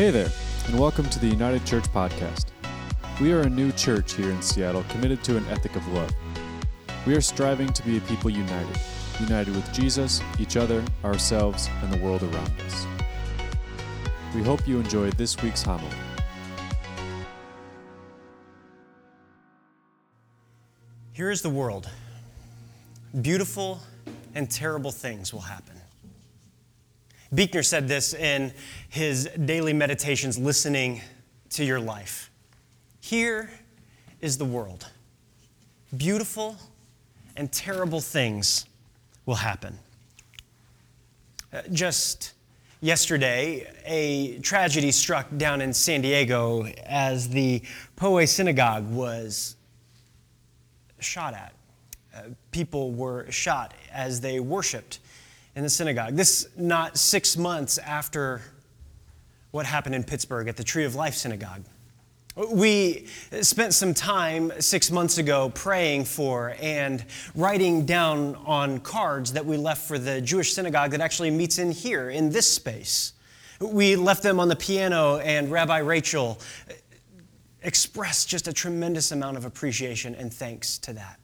Hey there, and welcome to the United Church Podcast. We are a new church here in Seattle committed to an ethic of love. We are striving to be a people united, united with Jesus, each other, ourselves, and the world around us. We hope you enjoyed this week's homily. Here is the world. Beautiful and terrible things will happen. Buechner said this in his daily meditations, listening to your life. Here is the world. Beautiful and terrible things will happen. Uh, Just yesterday, a tragedy struck down in San Diego as the Poway Synagogue was shot at. Uh, people were shot as they worshiped in the synagogue. This not six months after what happened in Pittsburgh at the Tree of Life Synagogue. We spent some time six months ago praying for and writing down on cards that we left for the Jewish synagogue that actually meets in here, in this space. We left them on the piano, and Rabbi Rachel expressed just a tremendous amount of appreciation and thanks to that.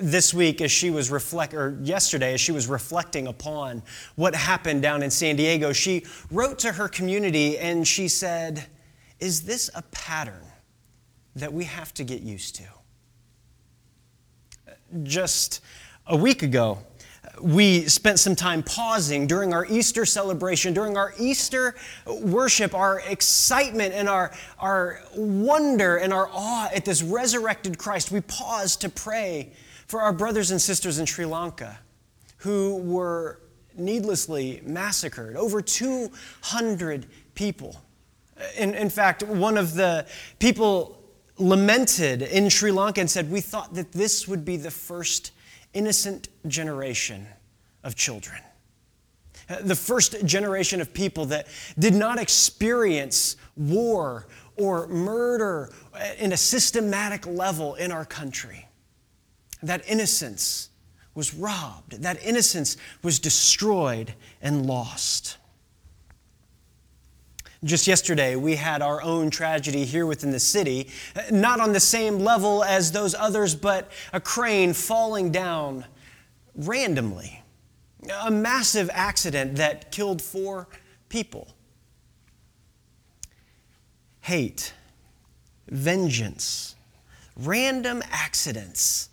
This week, as she was reflect, or yesterday, as she was reflecting upon what happened down in San Diego, she wrote to her community and she said, Is this a pattern that we have to get used to? Just a week ago, we spent some time pausing during our Easter celebration, during our Easter worship, our excitement and our, our wonder and our awe at this resurrected Christ. We paused to pray for our brothers and sisters in Sri Lanka who were needlessly massacred. Over 200 people. In, in fact, one of the people lamented in Sri Lanka and said, We thought that this would be the first innocent generation of children. The first generation of people that did not experience war or murder in a systematic level in our country. That innocence was robbed, that innocence was destroyed and lost. Just yesterday, we had our own tragedy here within the city, not on the same level as those others, but a crane falling down randomly. A massive accident that killed four people. Hate, vengeance, random accidents,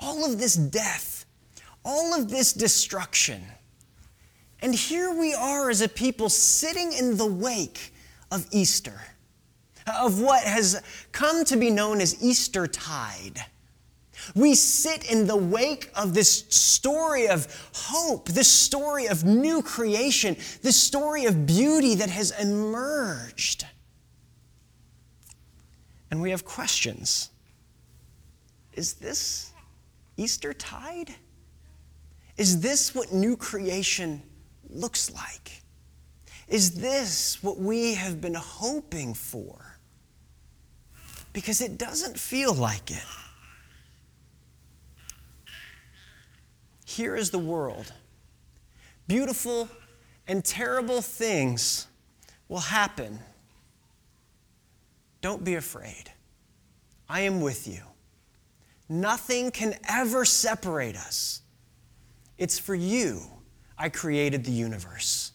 all of this death, all of this destruction. And here we are as a people sitting in the wake of Easter, of what has come to be known as Easter tide. We sit in the wake of this story of hope, this story of new creation, this story of beauty that has emerged. And we have questions. Is this Easter tide? Is this what new creation looks like? Is this what we have been hoping for? Because it doesn't feel like it. Here is the world. Beautiful and terrible things will happen. Don't be afraid. I am with you. Nothing can ever separate us. It's for you I created the universe.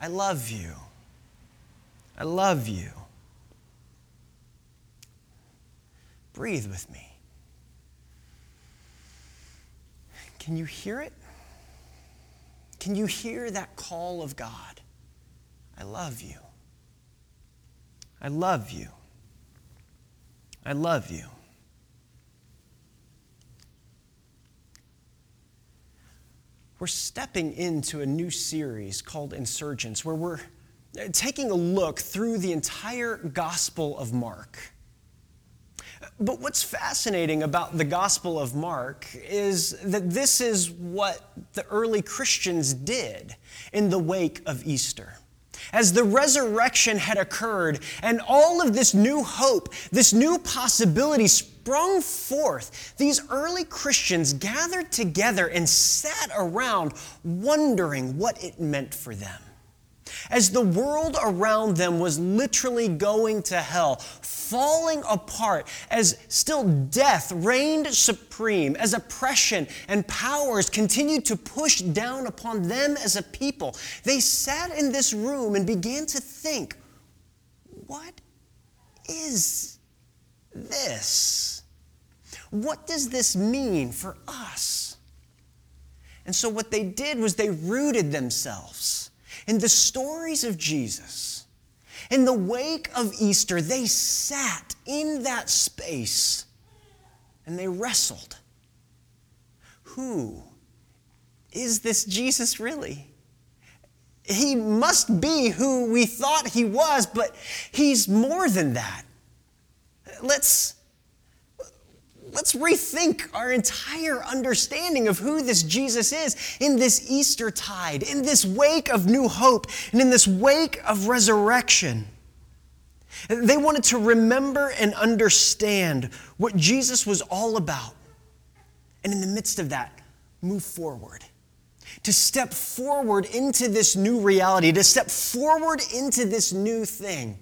I love you. I love you. Breathe with me. Can you hear it? Can you hear that call of God? I love you. I love you. I love you. We're stepping into a new series called Insurgents, where we're uh, taking a look through the entire Gospel of Mark. But what's fascinating about the Gospel of Mark is that this is what the early Christians did in the wake of Easter. As the resurrection had occurred and all of this new hope, this new possibility sprung forth, these early Christians gathered together and sat around wondering what it meant for them. as the world around them was literally going to hell, falling apart, as still death reigned supreme, as oppression and powers continued to push down upon them as a people, they sat in this room and began to think, what is this? What does this mean for us? And so, what they did was they rooted themselves in the stories of Jesus. In the wake of Easter, they sat in that space and they wrestled. Who is this Jesus really? He must be who we thought he was, but he's more than that. Let's let's rethink our entire understanding of who this Jesus is in this Easter tide, in this wake of new hope, and in this wake of resurrection. They wanted to remember and understand what Jesus was all about. And in the midst of that, move forward. To step forward into this new reality, to step forward into this new thing.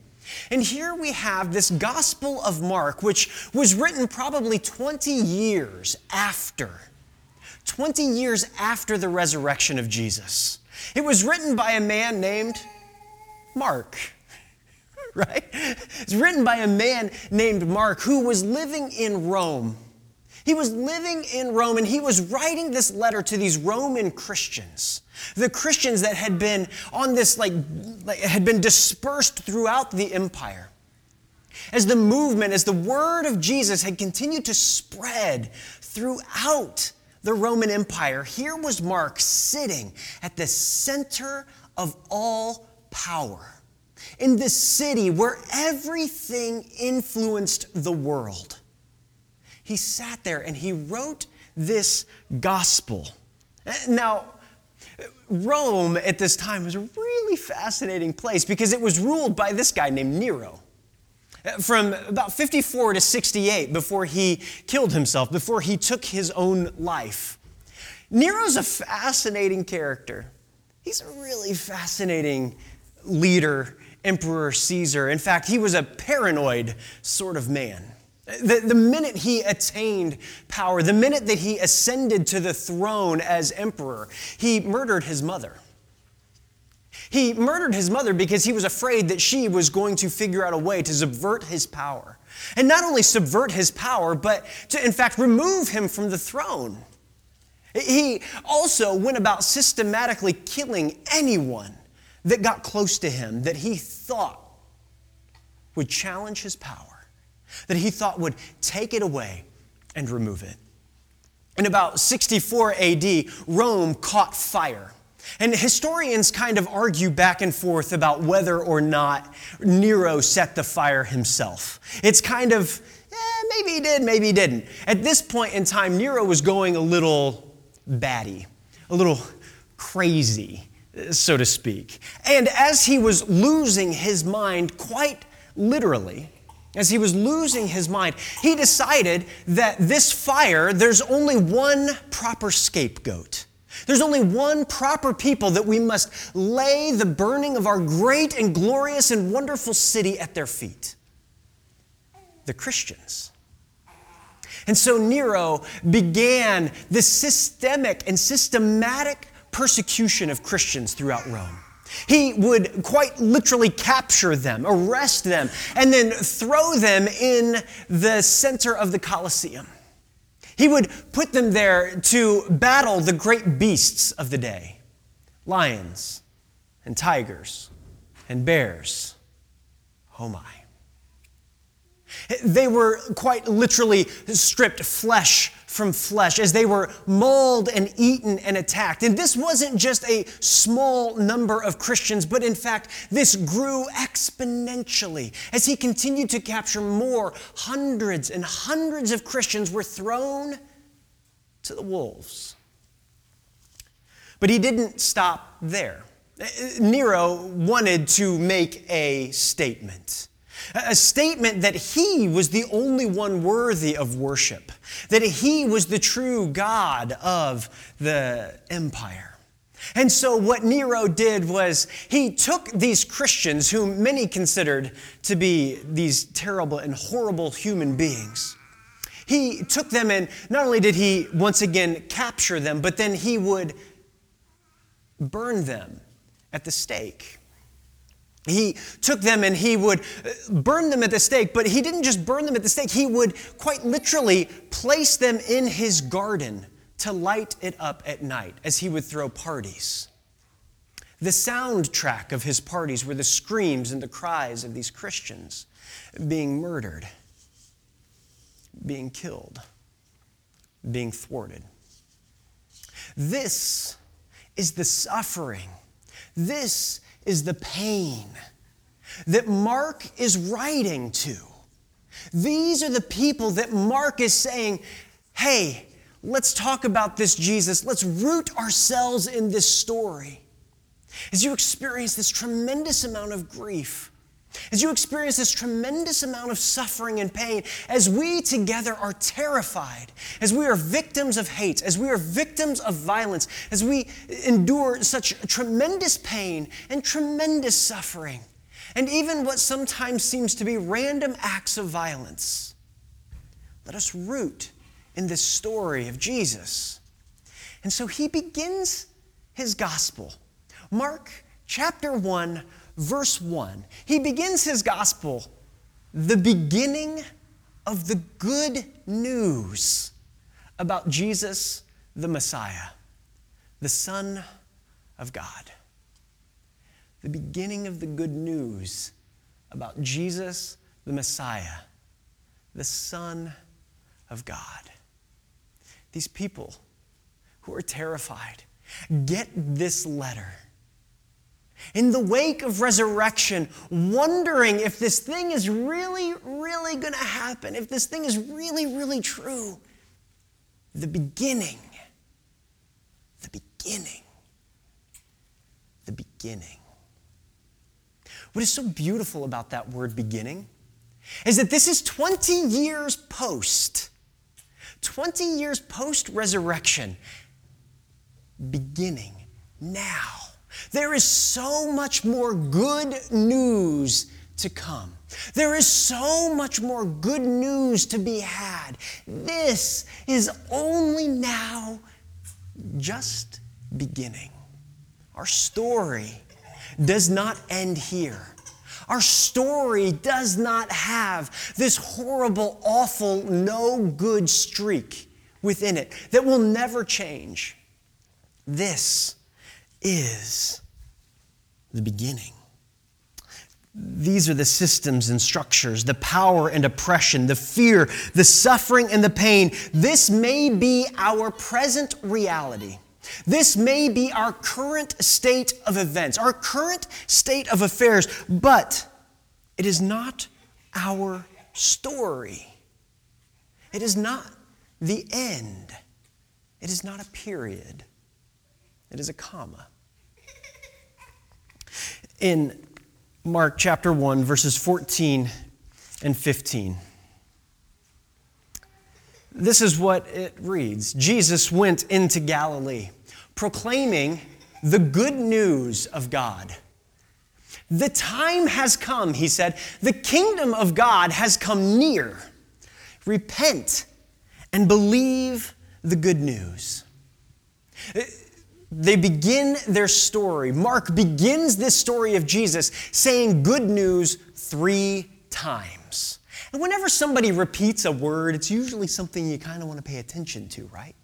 And here we have this Gospel of Mark, which was written probably 20 years after, 20 years after the resurrection of Jesus. It was written by a man named Mark, right? It's written by a man named Mark who was living in Rome. He was living in Rome and he was writing this letter to these Roman Christians. The Christians that had been on this, like, like, had been dispersed throughout the empire. As the movement, as the word of Jesus had continued to spread throughout the Roman Empire, here was Mark sitting at the center of all power in the city where everything influenced the world. He sat there and he wrote this gospel. Now, Rome at this time was a really fascinating place because it was ruled by this guy named Nero. From about 54 to 68, before he killed himself, before he took his own life. Nero's a fascinating character. He's a really fascinating leader, Emperor Caesar. In fact, he was a paranoid sort of man. The, the minute he attained power, the minute that he ascended to the throne as emperor, he murdered his mother. He murdered his mother because he was afraid that she was going to figure out a way to subvert his power. And not only subvert his power, but to, in fact, remove him from the throne. He also went about systematically killing anyone that got close to him that he thought would challenge his power that he thought would take it away and remove it. In about 64 AD, Rome caught fire. And historians kind of argue back and forth about whether or not Nero set the fire himself. It's kind of, eh, maybe he did, maybe he didn't. At this point in time, Nero was going a little batty, a little crazy, so to speak. And as he was losing his mind quite literally, as he was losing his mind, he decided that this fire, there's only one proper scapegoat. There's only one proper people that we must lay the burning of our great and glorious and wonderful city at their feet the Christians. And so Nero began this systemic and systematic persecution of Christians throughout Rome. He would quite literally capture them, arrest them, and then throw them in the center of the Colosseum. He would put them there to battle the great beasts of the day lions and tigers and bears. Oh my. They were quite literally stripped flesh from flesh as they were mauled and eaten and attacked. And this wasn't just a small number of Christians, but in fact, this grew exponentially. As he continued to capture more, hundreds and hundreds of Christians were thrown to the wolves. But he didn't stop there. Nero wanted to make a statement. A statement that he was the only one worthy of worship, that he was the true God of the empire. And so, what Nero did was he took these Christians, whom many considered to be these terrible and horrible human beings. He took them and not only did he once again capture them, but then he would burn them at the stake. He took them and he would uh, burn them at the stake, but he didn't just burn them at the stake, he would quite literally place them in his garden to light it up at night as he would throw parties. The soundtrack of his parties were the screams and the cries of these Christians being murdered, being killed, being thwarted. This is the suffering. This is the pain that Mark is writing to. These are the people that Mark is saying, hey, let's talk about this Jesus. Let's root ourselves in this story. As you experience this tremendous amount of grief, as you experience this tremendous amount of suffering and pain, as we together are terrified, as we are victims of hate, as we are victims of violence, as we endure such tremendous pain and tremendous suffering, and even what sometimes seems to be random acts of violence, let us root in this story of Jesus. And so he begins his gospel. Mark chapter 1 verse 1. He begins his gospel, the beginning of the good news about Jesus the Messiah, the Son of God. The beginning of the good news about Jesus the Messiah, the Son of God. These people who are terrified get this letter in the wake of resurrection, wondering if this thing is really, really going to happen, if this thing is really, really true. The beginning, the beginning, the beginning. What is so beautiful about that word beginning is that this is 20 years post, 20 years post resurrection, beginning now. There is so much more good news to come. There is so much more good news to be had. This is only now just beginning. Our story does not end here. Our story does not have this horrible, awful, no good streak within it that will never change. This is the beginning. These are the systems and structures, the power and oppression, the fear, the suffering and the pain. This may be our present reality. This may be our current state of events, our current state of affairs, but it is not our story. It is not the end. It is not a period. It is a comma. In Mark chapter 1, verses 14 and 15, this is what it reads Jesus went into Galilee, proclaiming the good news of God. The time has come, he said. The kingdom of God has come near. Repent and believe the good news. They begin their story. Mark begins this story of Jesus saying good news three times. And whenever somebody repeats a word, it's usually something you kind of want to pay attention to, right?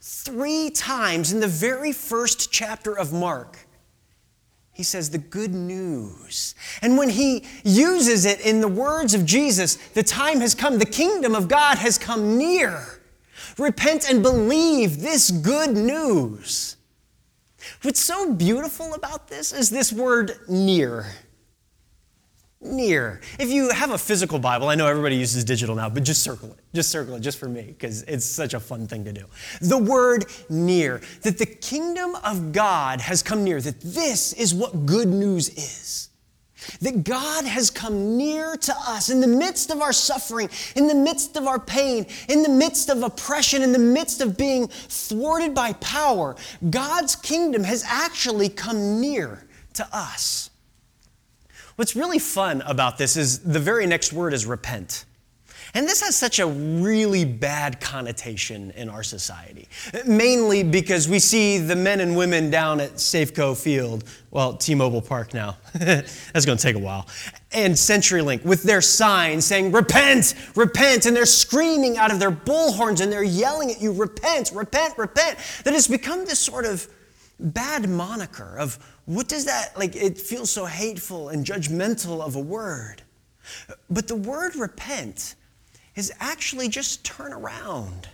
Three times in the very first chapter of Mark, he says the good news. And when he uses it in the words of Jesus, the time has come, the kingdom of God has come near. Repent and believe this good news. What's so beautiful about this is this word near. Near. If you have a physical Bible, I know everybody uses digital now, but just circle it. Just circle it, just for me, because it's such a fun thing to do. The word near, that the kingdom of God has come near, that this is what good news is. That God has come near to us in the midst of our suffering, in the midst of our pain, in the midst of oppression, in the midst of being thwarted by power. God's kingdom has actually come near to us. What's really fun about this is the very next word is repent. And this has such a really bad connotation in our society, mainly because we see the men and women down at Safeco Field, well, T Mobile Park now, that's gonna take a while, and CenturyLink with their signs saying, Repent, repent, and they're screaming out of their bullhorns and they're yelling at you, Repent, repent, repent. That has become this sort of bad moniker of what does that, like, it feels so hateful and judgmental of a word. But the word repent, is actually just turn around.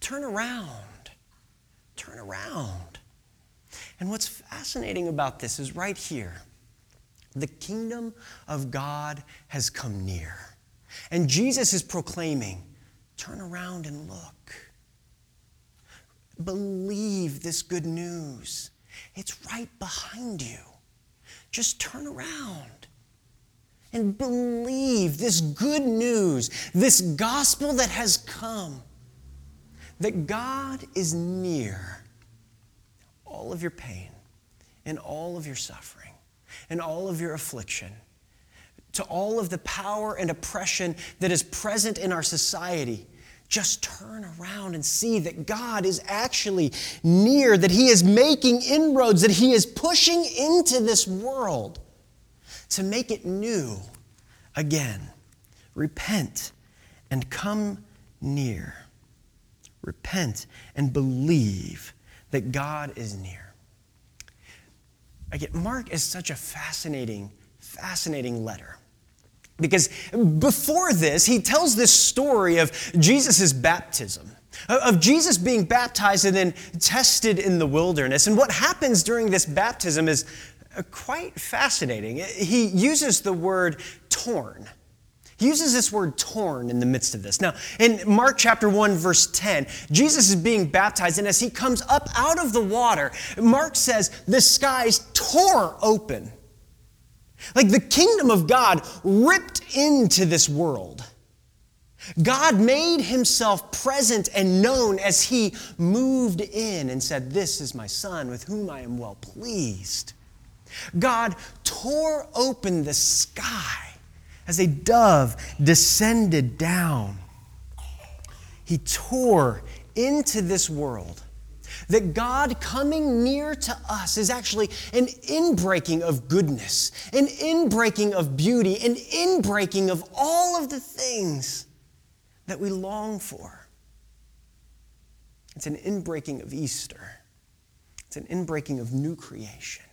Turn around. Turn around. And what's fascinating about this is right here the kingdom of God has come near. And Jesus is proclaiming, turn around and look. Believe this good news. It's right behind you. Just turn around and believe this good news, this gospel that has come, that God is near all of your pain and all of your suffering and all of your affliction, to all of the power and oppression that is present in our society. Just turn around and see that God is actually near, that He is making inroads, that He is pushing into this world to make it new again. Repent and come near. Repent and believe that God is near. Again, Mark is such a fascinating, fascinating letter. Because before this, he tells this story of Jesus' baptism, of Jesus being baptized and then tested in the wilderness. And what happens during this baptism is Uh, quite fascinating. Uh, he uses the word torn. He uses this word torn in the midst of this. Now, in Mark chapter 1, verse 10, Jesus is being baptized, and as he comes up out of the water, Mark says the skies tore open. Like the kingdom of God ripped into this world. God made himself present and known as he moved in and said, This is my son with whom I am well pleased. God tore open the sky as a dove descended down. He tore into this world. That God coming near to us is actually an inbreaking of goodness, an inbreaking of beauty, an inbreaking of all of the things that we long for. It's an inbreaking of Easter, it's an inbreaking of new creation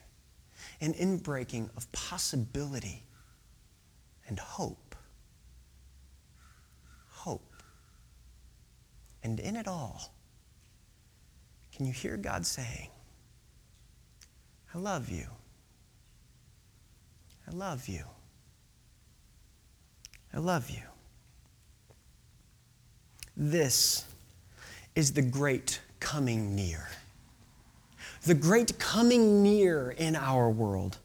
an inbreaking of possibility and hope. Hope. And in it all, can you hear God saying, I love you. I love you. I love you. This is the great coming near the great coming near in our world.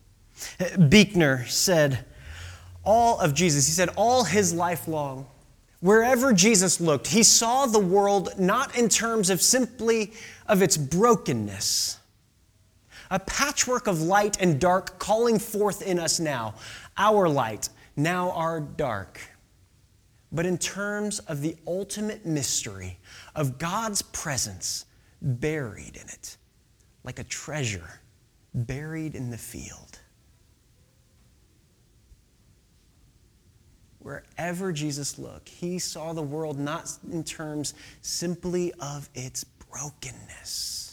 Buechner said, all of Jesus, he said, all his life long, wherever Jesus looked, he saw the world not in terms of simply of its brokenness, a patchwork of light and dark calling forth in us now, our light, now our dark, but in terms of the ultimate mystery of God's presence buried in it like a treasure buried in the field. Wherever Jesus looked, he saw the world not in terms simply of its brokenness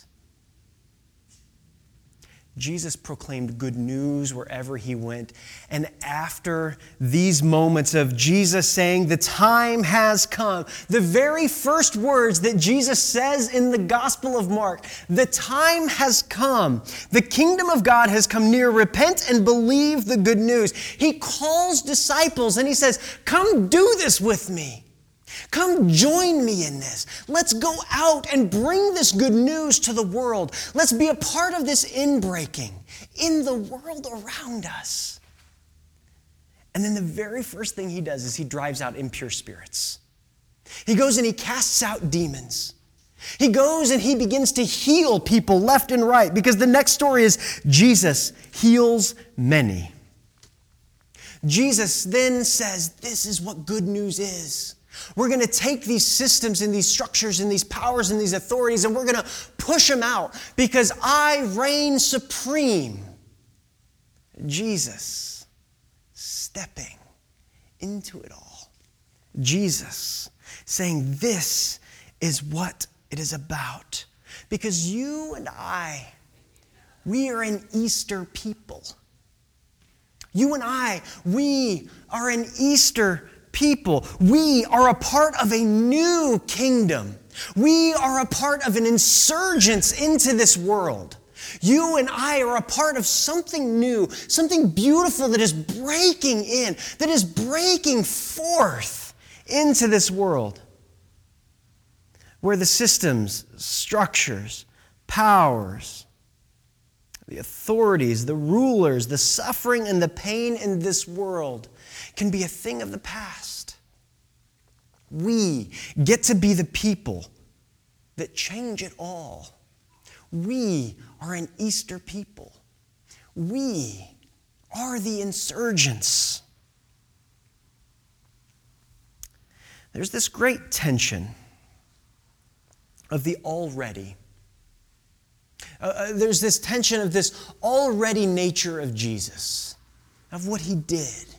Jesus proclaimed good news wherever he went. And after these moments of Jesus saying, The time has come, the very first words that Jesus says in the Gospel of Mark, the time has come. The kingdom of God has come near. Repent and believe the good news. He calls disciples and he says, Come do this with me. Come join me in this. Let's go out and bring this good news to the world. Let's be a part of this inbreaking in the world around us. And then the very first thing he does is he drives out impure spirits. He goes and he casts out demons. He goes and he begins to heal people left and right because the next story is Jesus heals many. Jesus then says, This is what good news is. We're going to take these systems and these structures and these powers and these authorities and we're going to push them out because I reign supreme. Jesus stepping into it all. Jesus saying, This is what it is about. Because you and I, we are an Easter people. You and I, we are an Easter people. We are a part of a new kingdom. We are a part of an insurgence into this world. You and I are a part of something new, something beautiful that is breaking in, that is breaking forth into this world where the systems, structures, powers, the authorities, the rulers, the suffering, and the pain in this world can be a thing of the past. We get to be the people that change it all. We are an Easter people. We are the insurgents. There's this great tension of the already. Uh, uh, there's this tension of this already nature of Jesus, of what he did,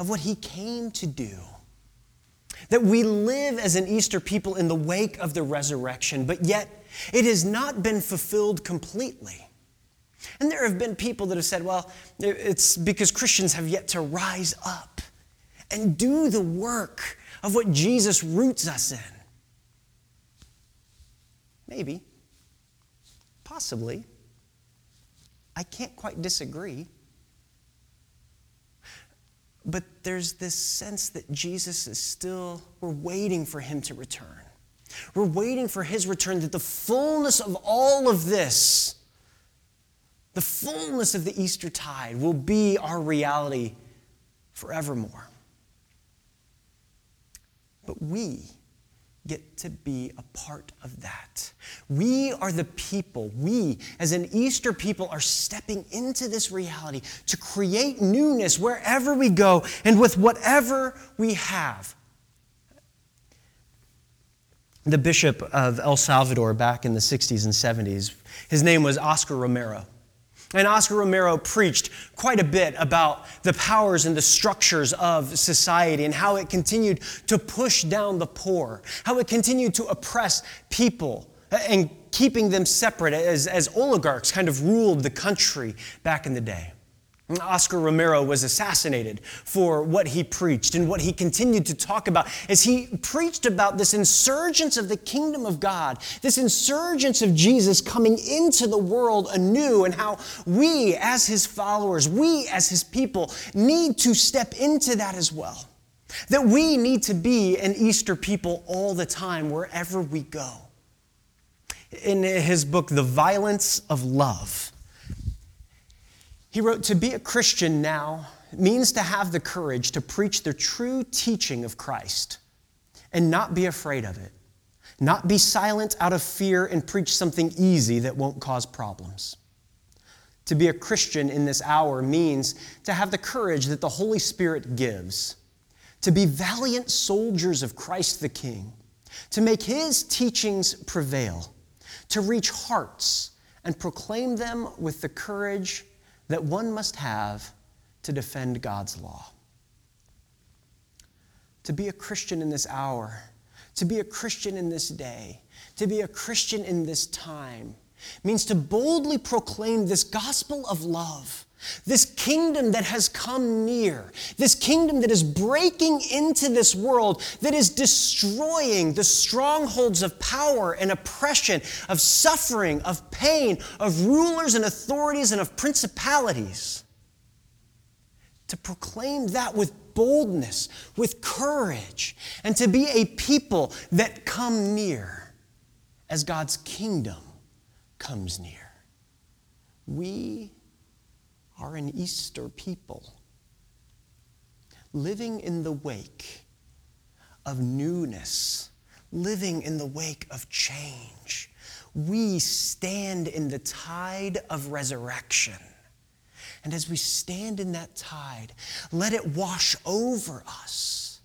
of what he came to do. That we live as an Easter people in the wake of the resurrection, but yet it has not been fulfilled completely. And there have been people that have said, well, it's because Christians have yet to rise up and do the work of what Jesus roots us in. Maybe. Possibly. I can't quite disagree. But there's this sense that Jesus is still, we're waiting for him to return. We're waiting for his return, that the fullness of all of this, the fullness of the Easter tide, will be our reality forevermore. But we, get to be a part of that. We are the people, we as an Easter people are stepping into this reality to create newness wherever we go and with whatever we have. The bishop of El Salvador back in the 60s and 70s, his name was Oscar Romero. And Oscar Romero preached quite a bit about the powers and the structures of society and how it continued to push down the poor, how it continued to oppress people uh, and keeping them separate as, as oligarchs kind of ruled the country back in the day. Oscar Romero was assassinated for what he preached and what he continued to talk about as he preached about this insurgence of the kingdom of God, this insurgence of Jesus coming into the world anew, and how we, as his followers, we, as his people, need to step into that as well. That we need to be an Easter people all the time, wherever we go. In his book, The Violence of Love, he wrote, To be a Christian now means to have the courage to preach the true teaching of Christ and not be afraid of it, not be silent out of fear and preach something easy that won't cause problems. To be a Christian in this hour means to have the courage that the Holy Spirit gives, to be valiant soldiers of Christ the King, to make His teachings prevail, to reach hearts and proclaim them with the courage that one must have to defend God's law. To be a Christian in this hour, to be a Christian in this day, to be a Christian in this time means to boldly proclaim this gospel of love this kingdom that has come near, this kingdom that is breaking into this world, that is destroying the strongholds of power and oppression, of suffering, of pain, of rulers and authorities and of principalities. To proclaim that with boldness, with courage, and to be a people that come near as God's kingdom comes near. We are an Easter people. living in the wake of newness, living in the wake of change. We stand in the tide of resurrection. And as we stand in that tide, let it wash over us.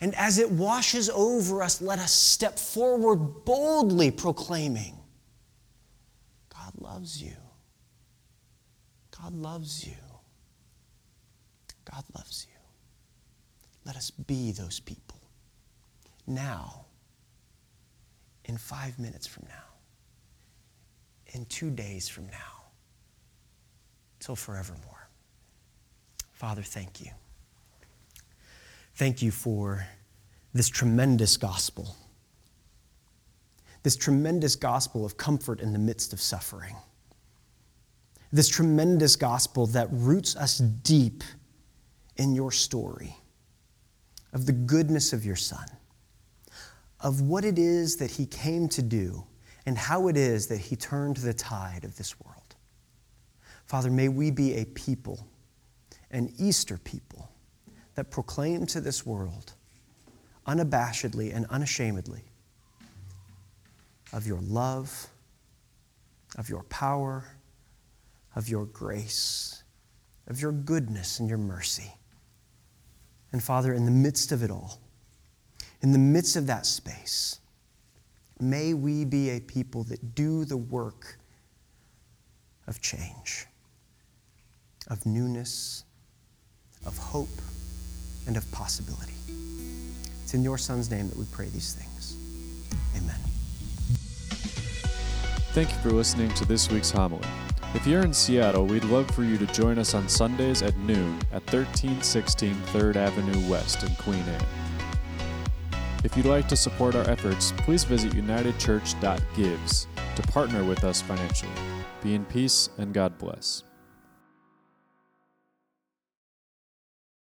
And as it washes over us, let us step forward boldly proclaiming God loves you. God loves you. God loves you. Let us be those people now, in five minutes from now, in two days from now, till forevermore. Father, thank you. Thank you for this tremendous gospel, this tremendous gospel of comfort in the midst of suffering, this tremendous gospel that roots us deep in your story of the goodness of your Son, of what it is that He came to do, and how it is that He turned the tide of this world. Father, may we be a people, an Easter people, that proclaim to this world unabashedly and unashamedly of your love, of your power, of your grace, of your goodness and your mercy. And Father, in the midst of it all, in the midst of that space, may we be a people that do the work of change, of newness, of hope, and of possibility. It's in your Son's name that we pray these things. Amen. Thank you for listening to this week's homily. If you're in Seattle, we'd love for you to join us on Sundays at noon at 1316 3rd Avenue West in Queen Anne. If you'd like to support our efforts, please visit unitedchurch.gives to partner with us financially. Be in peace and God bless.